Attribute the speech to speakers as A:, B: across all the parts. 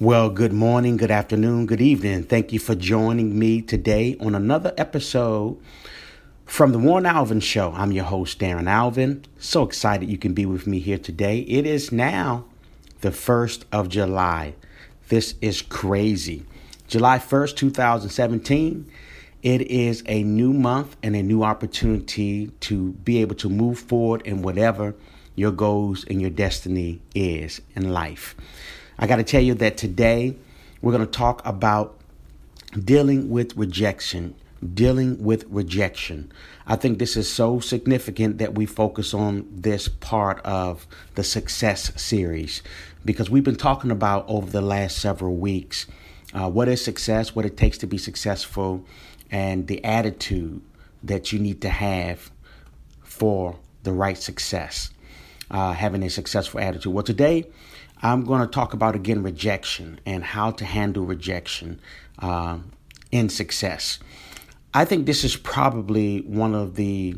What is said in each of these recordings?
A: Well, good morning, good afternoon, good evening. Thank you for joining me today on another episode from the Darren Alvin Show. I'm your host, Darren Alvin. So excited you can be with me here today. It is now the 1st of July. This is crazy. July 1st, 2017. It is a new month and a new opportunity to be able to move forward in whatever your goals and your destiny is in life. I got to tell you that today we're going to talk about dealing with rejection. Dealing with rejection. I think this is so significant that we focus on this part of the success series because we've been talking about over the last several weeks uh, what is success, what it takes to be successful, and the attitude that you need to have for the right success, uh, having a successful attitude. Well, today I'm going to talk about again rejection and how to handle rejection uh, in success. I think this is probably one of the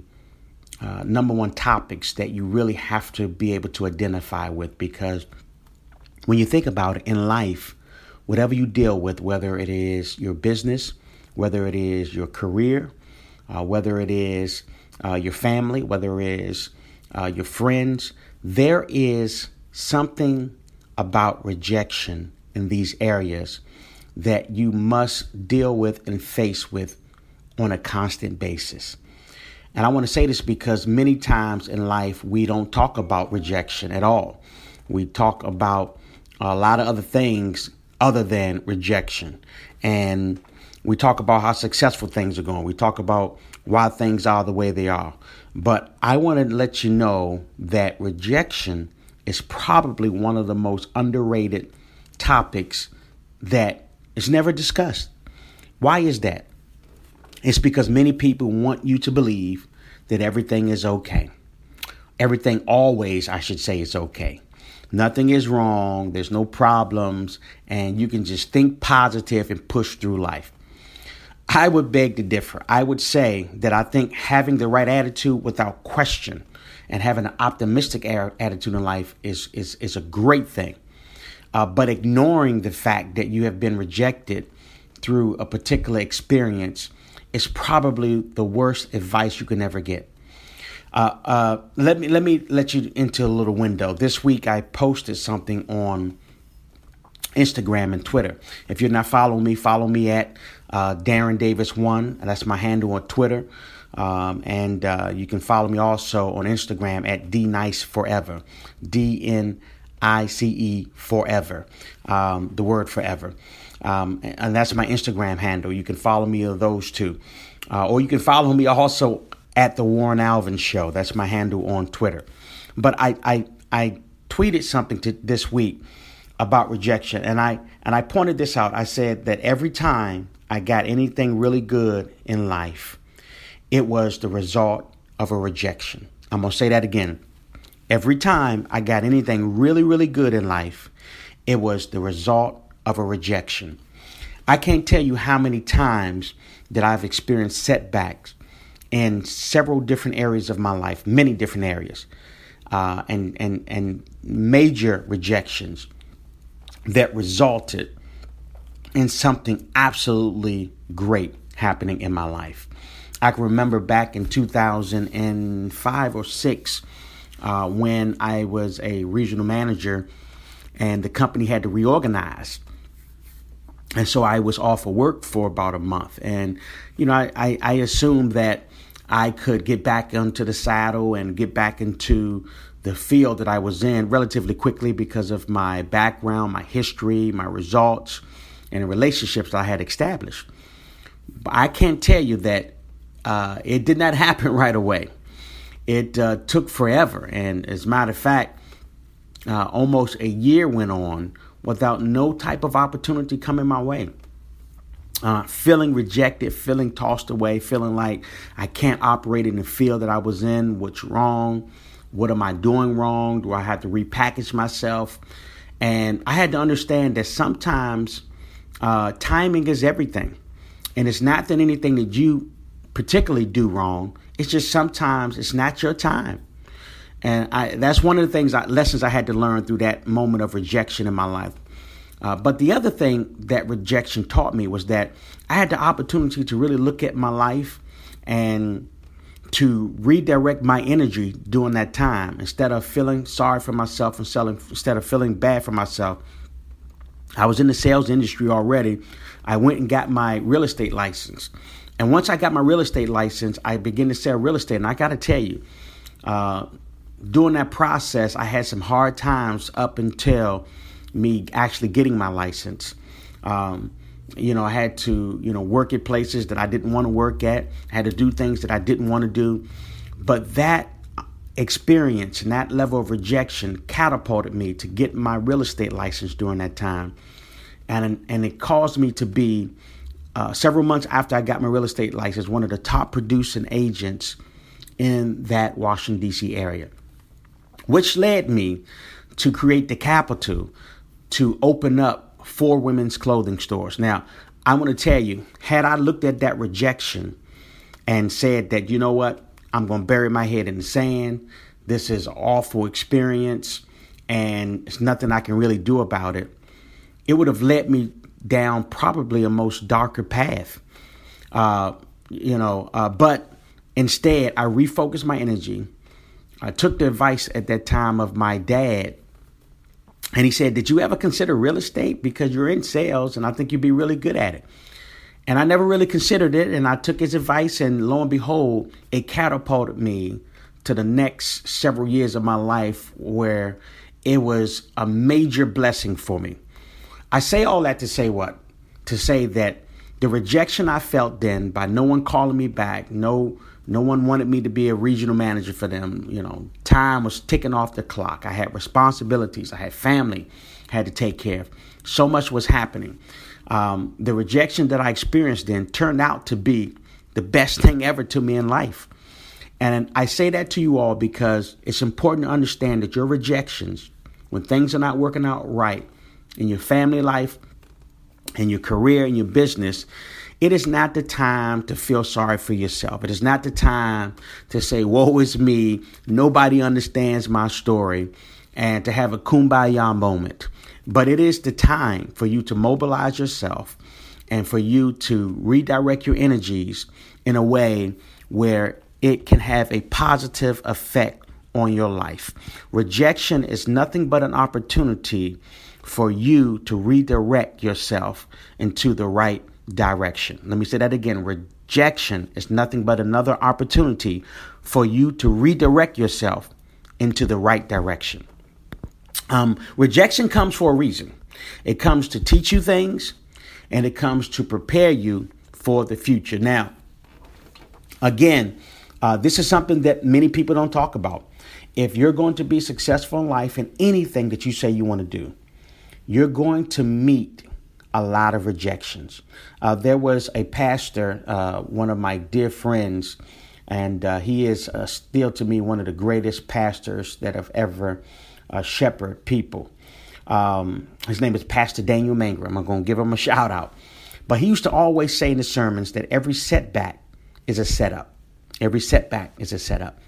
A: uh, number one topics that you really have to be able to identify with because when you think about it in life, whatever you deal with, whether it is your business, whether it is your career, uh, whether it is uh, your family, whether it is uh, your friends, there is something about rejection in these areas that you must deal with and face with on a constant basis. And I want to say this because many times in life we don't talk about rejection at all. We talk about a lot of other things other than rejection. And we talk about how successful things are going. We talk about why things are the way they are. But I want to let you know that rejection is probably one of the most underrated topics that is never discussed. Why is that? It's because many people want you to believe that everything is okay. Everything always, I should say, is okay. Nothing is wrong, there's no problems, and you can just think positive and push through life. I would beg to differ. I would say that I think having the right attitude without question and having an optimistic attitude in life is is is a great thing. Uh, but ignoring the fact that you have been rejected through a particular experience is probably the worst advice you can ever get. Uh, uh, let me let me let you into a little window. This week I posted something on Instagram and Twitter. If you're not following me, follow me at uh, Darren Davis One. That's my handle on Twitter. Um, and uh, you can follow me also on Instagram at D Nice Forever. D N I C E Forever. Um, the word forever. Um, and that's my Instagram handle. You can follow me on those two. Uh, or you can follow me also at the Darren Alvin Show. That's my handle on Twitter. But I, I, I tweeted something to this week about rejection, and I and I pointed this out. I said that every time I got anything really good in life, it was the result of a rejection. I'm going to say that again. Every time I got anything really, really good in life, it was the result of a rejection. I can't tell you how many times that I've experienced setbacks in several different areas of my life, many different areas, uh, and, and, and major rejections that resulted in something absolutely great happening in my life. I can remember back in 2005 or 6 uh, when I was a regional manager and the company had to reorganize. And so I was off of work for about a month. And, you know, I, I, I assumed that I could get back into the saddle and get back into the field that I was in relatively quickly because of my background, my history, my results, and the relationships I had established. But I can't tell you that uh, it did not happen right away. It uh, took forever. And as a matter of fact, uh, almost a year went on without no type of opportunity coming my way. Uh, feeling rejected, feeling tossed away, feeling like I can't operate in the field that I was in. What's wrong? What am I doing wrong? Do I have to repackage myself? And I had to understand that sometimes uh, timing is everything. And it's not that anything that you particularly do wrong. It's just sometimes it's not your time. And I, that's one of the things, I, lessons I had to learn through that moment of rejection in my life. Uh, but the other thing that rejection taught me was that I had the opportunity to really look at my life and to redirect my energy during that time instead of feeling sorry for myself and selling instead of feeling bad for myself i was in the sales industry already i went and got my real estate license and once i got my real estate license i began to sell real estate and i got to tell you uh, during that process i had some hard times up until me actually getting my license um, you know, I had to, you know, work at places that I didn't want to work at. I had to do things that I didn't want to do. But that experience and that level of rejection catapulted me to get my real estate license during that time. And, and it caused me to be, uh, several months after I got my real estate license, one of the top producing agents in that Washington, D.C. area, which led me to create the capital to open up four women's clothing stores. Now, I want to tell you, had I looked at that rejection and said that, you know what, I'm going to bury my head in the sand, this is an awful experience, and it's nothing I can really do about it, it would have led me down probably a most darker path. Uh, you know, uh, but instead, I refocused my energy. I took the advice at that time of my dad and he said, Did you ever consider real estate? Because you're in sales and I think you'd be really good at it. And I never really considered it. And I took his advice, and lo and behold, it catapulted me to the next several years of my life where it was a major blessing for me. I say all that to say what? To say that the rejection I felt then by no one calling me back, no no one wanted me to be a regional manager for them. You know, time was ticking off the clock. I had responsibilities. I had family I had to take care of. So much was happening. Um, the rejection that I experienced then turned out to be the best thing ever to me in life. And I say that to you all because it's important to understand that your rejections, when things are not working out right in your family life, in your career, in your business, it is not the time to feel sorry for yourself. It is not the time to say, Woe is me, nobody understands my story, and to have a kumbaya moment. But it is the time for you to mobilize yourself and for you to redirect your energies in a way where it can have a positive effect on your life. Rejection is nothing but an opportunity for you to redirect yourself into the right direction. Let me say that again. Rejection is nothing but another opportunity for you to redirect yourself into the right direction. Um, rejection comes for a reason. It comes to teach you things and it comes to prepare you for the future. Now, again, uh, this is something that many people don't talk about. If you're going to be successful in life in anything that you say you want to do, you're going to meet a lot of rejections. Uh, there was a pastor, uh, one of my dear friends, and uh, he is uh, still to me one of the greatest pastors that have ever uh, shepherded people. Um, his name is Pastor Daniel Mangrum. I'm going to give him a shout out. But he used to always say in the sermons that every setback is a setup. Every setback is a setup.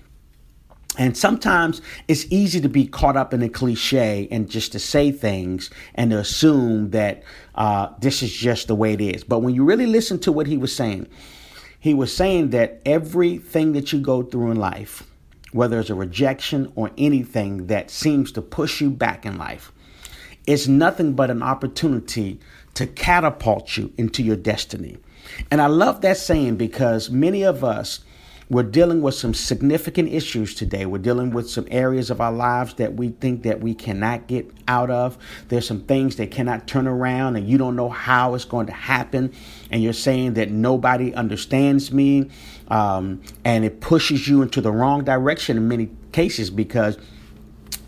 A: And sometimes it's easy to be caught up in a cliche and just to say things and to assume that uh, this is just the way it is. But when you really listen to what he was saying, he was saying that everything that you go through in life, whether it's a rejection or anything that seems to push you back in life, is nothing but an opportunity to catapult you into your destiny. And I love that saying because many of us we're dealing with some significant issues today. We're dealing with some areas of our lives that we think that we cannot get out of. There's some things that cannot turn around and you don't know how it's going to happen. And you're saying that nobody understands me. Um, and it pushes you into the wrong direction in many cases because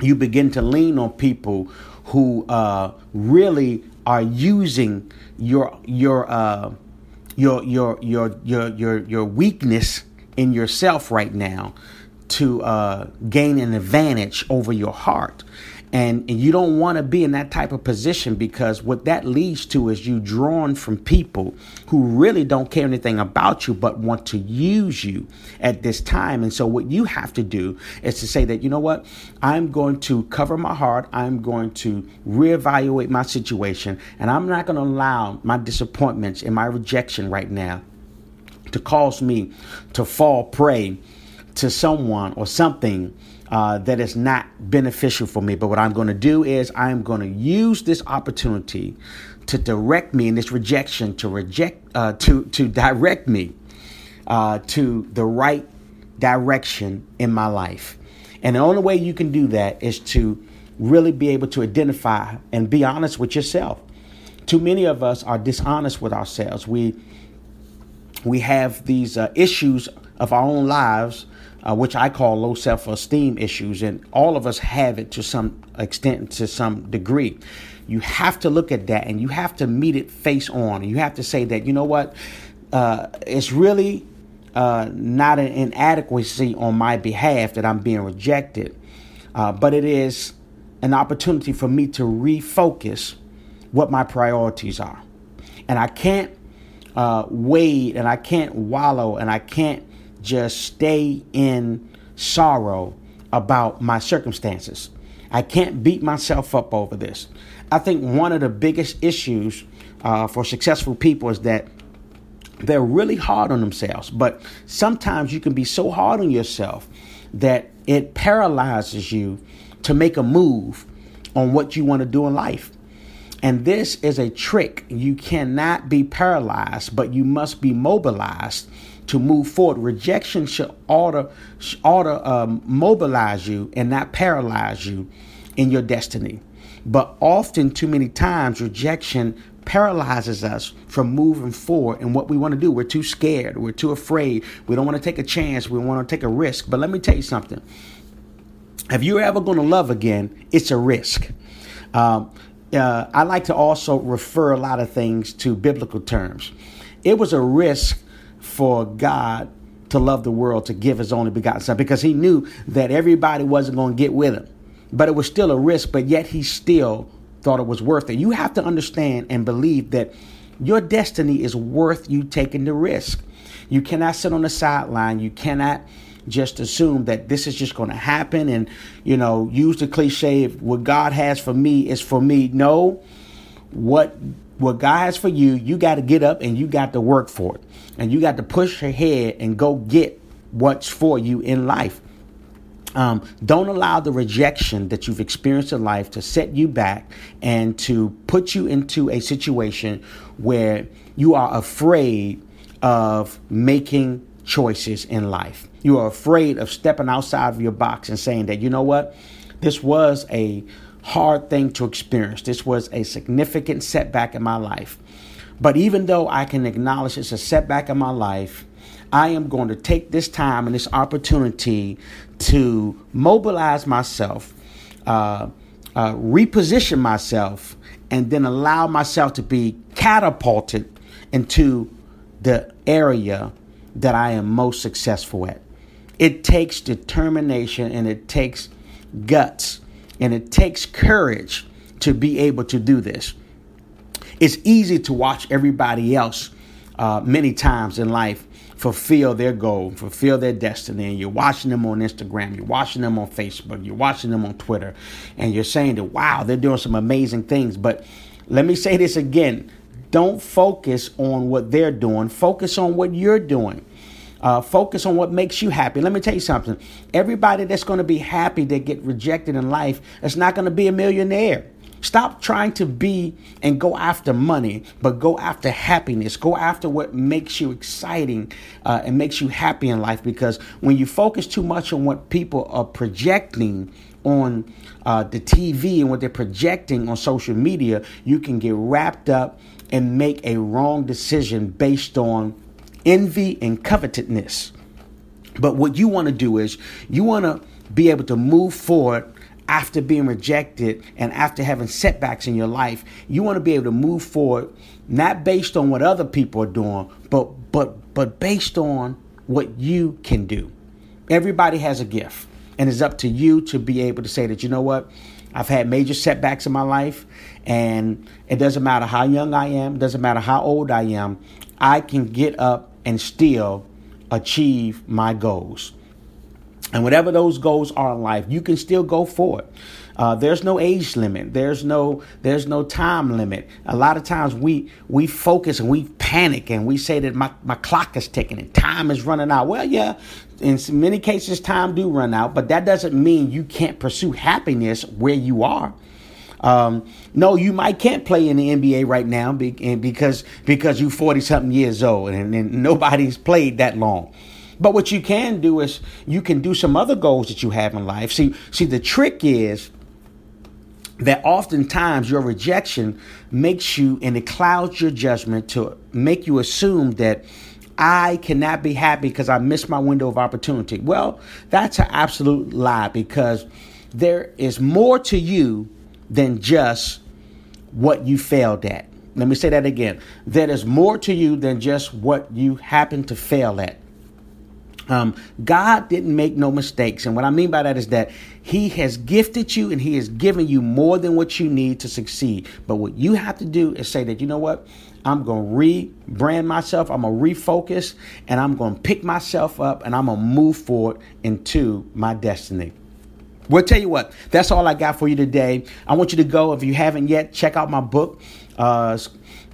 A: you begin to lean on people who uh, really are using your your uh, your your your your your your weakness in yourself right now to uh, gain an advantage over your heart. And, and you don't want to be in that type of position because what that leads to is you drawn from people who really don't care anything about you but want to use you at this time. And so what you have to do is to say that, you know what, I'm going to cover my heart, I'm going to reevaluate my situation, and I'm not going to allow my disappointments and my rejection right now to cause me to fall prey to someone or something uh, that is not beneficial for me. But what I'm going to do is I'm going to use this opportunity to direct me in this rejection to reject uh, to to direct me uh, to the right direction in my life. And the only way you can do that is to really be able to identify and be honest with yourself. Too many of us are dishonest with ourselves. We we have these uh, issues of our own lives uh, which I call low self esteem issues, and all of us have it to some extent, to some degree. You have to look at that and you have to meet it face on. And you have to say that, you know what, uh, it's really uh, not an inadequacy on my behalf that I'm being rejected, uh, but it is an opportunity for me to refocus what my priorities are. And I can't uh, wade and I can't wallow and I can't just stay in sorrow about my circumstances. I can't beat myself up over this. I think one of the biggest issues uh, for successful people is that they're really hard on themselves. But sometimes you can be so hard on yourself that it paralyzes you to make a move on what you want to do in life. And this is a trick. You cannot be paralyzed, but you must be mobilized to move forward. Rejection should ought to, um, mobilize you and not paralyze you in your destiny. But often, too many times, rejection paralyzes us from moving forward and what we want to do. We're too scared. We're too afraid. We don't want to take a chance. We want to take a risk. But let me tell you something. If you're ever going to love again, it's a risk. Um, uh, I like to also refer a lot of things to biblical terms. It was a risk for God to love the world to give his only begotten son because he knew that everybody wasn't going to get with him. But it was still a risk, but yet he still thought it was worth it. You have to understand and believe that your destiny is worth you taking the risk. You cannot sit on the sideline. You cannot just assume that this is just going to happen and, you know, use the cliche what God has for me is for me. No, what what God has for you, you got to get up and you got to work for it. And you got to push ahead and go get what's for you in life. Um, don't allow the rejection that you've experienced in life to set you back and to put you into a situation where you are afraid of making choices in life. You are afraid of stepping outside of your box and saying that, you know what, this was a hard thing to experience. This was a significant setback in my life. But even though I can acknowledge it's a setback in my life, I am going to take this time and this opportunity to mobilize myself, uh, uh, reposition myself, and then allow myself to be catapulted into the area that I am most successful at. It takes determination and it takes guts and it takes courage to be able to do this. It's easy to watch everybody else uh, many times in life fulfill their goal, fulfill their destiny. And you're watching them on Instagram, you're watching them on Facebook, you're watching them on Twitter, and you're saying that, wow, they're doing some amazing things. But let me say this again don't focus on what they're doing, focus on what you're doing. Uh, focus on what makes you happy. Let me tell you something. Everybody that's going to be happy that get rejected in life is not going to be a millionaire. Stop trying to be and go after money, but go after happiness. Go after what makes you exciting uh, and makes you happy in life. Because when you focus too much on what people are projecting on uh, the TV and what they're projecting on social media, you can get wrapped up and make a wrong decision based on envy and covetousness. But what you want to do is you want to be able to move forward after being rejected and after having setbacks in your life. You want to be able to move forward not based on what other people are doing, but but but based on what you can do. Everybody has a gift, and it's up to you to be able to say that you know what, I've had major setbacks in my life, and it doesn't matter how young I am, it doesn't matter how old I am, I can get up and still achieve my goals. And whatever those goals are in life, you can still go for it. Uh, there's no age limit. There's no there's no time limit. A lot of times we we focus and we panic and we say that my, my clock is ticking and time is running out. Well, yeah, in many cases time do run out, but that doesn't mean you can't pursue happiness where you are. Um, no, you might can't play in the NBA right now because because you're 40 something years old and, and nobody's played that long. But what you can do is you can do some other goals that you have in life. See, see, the trick is that oftentimes your rejection makes you and it clouds your judgment to make you assume that I cannot be happy because I missed my window of opportunity. Well, that's an absolute lie because there is more to you than just what you failed at. Let me say that again. There is more to you than just what you happen to fail at. Um, God didn't make no mistakes. And what I mean by that is that He has gifted you and He has given you more than what you need to succeed. But what you have to do is say that, you know what? I'm going to rebrand myself. I'm going to refocus and I'm going to pick myself up and I'm going to move forward into my destiny. We'll tell you what, that's all I got for you today. I want you to go, if you haven't yet, check out my book. Uh,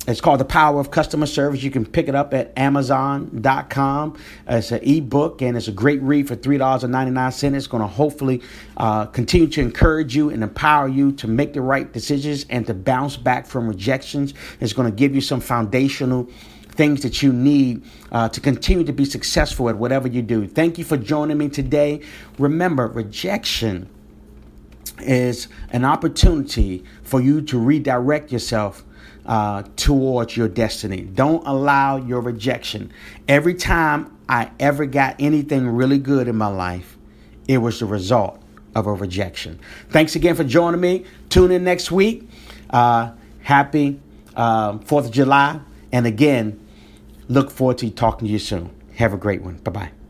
A: it's called The Power of Customer Service. You can pick it up at Amazon.com. It's an ebook and it's a great read for $3.99. It's going to hopefully uh, continue to encourage you and empower you to make the right decisions and to bounce back from rejections. It's going to give you some foundational things that you need uh, to continue to be successful at whatever you do. Thank you for joining me today. Remember, rejection is an opportunity for you to redirect yourself uh, towards your destiny. Don't allow your rejection. Every time I ever got anything really good in my life, it was the result of a rejection. Thanks again for joining me. Tune in next week. Uh, happy uh, 4th of July. And again, look forward to talking to you soon. Have a great one. Bye bye.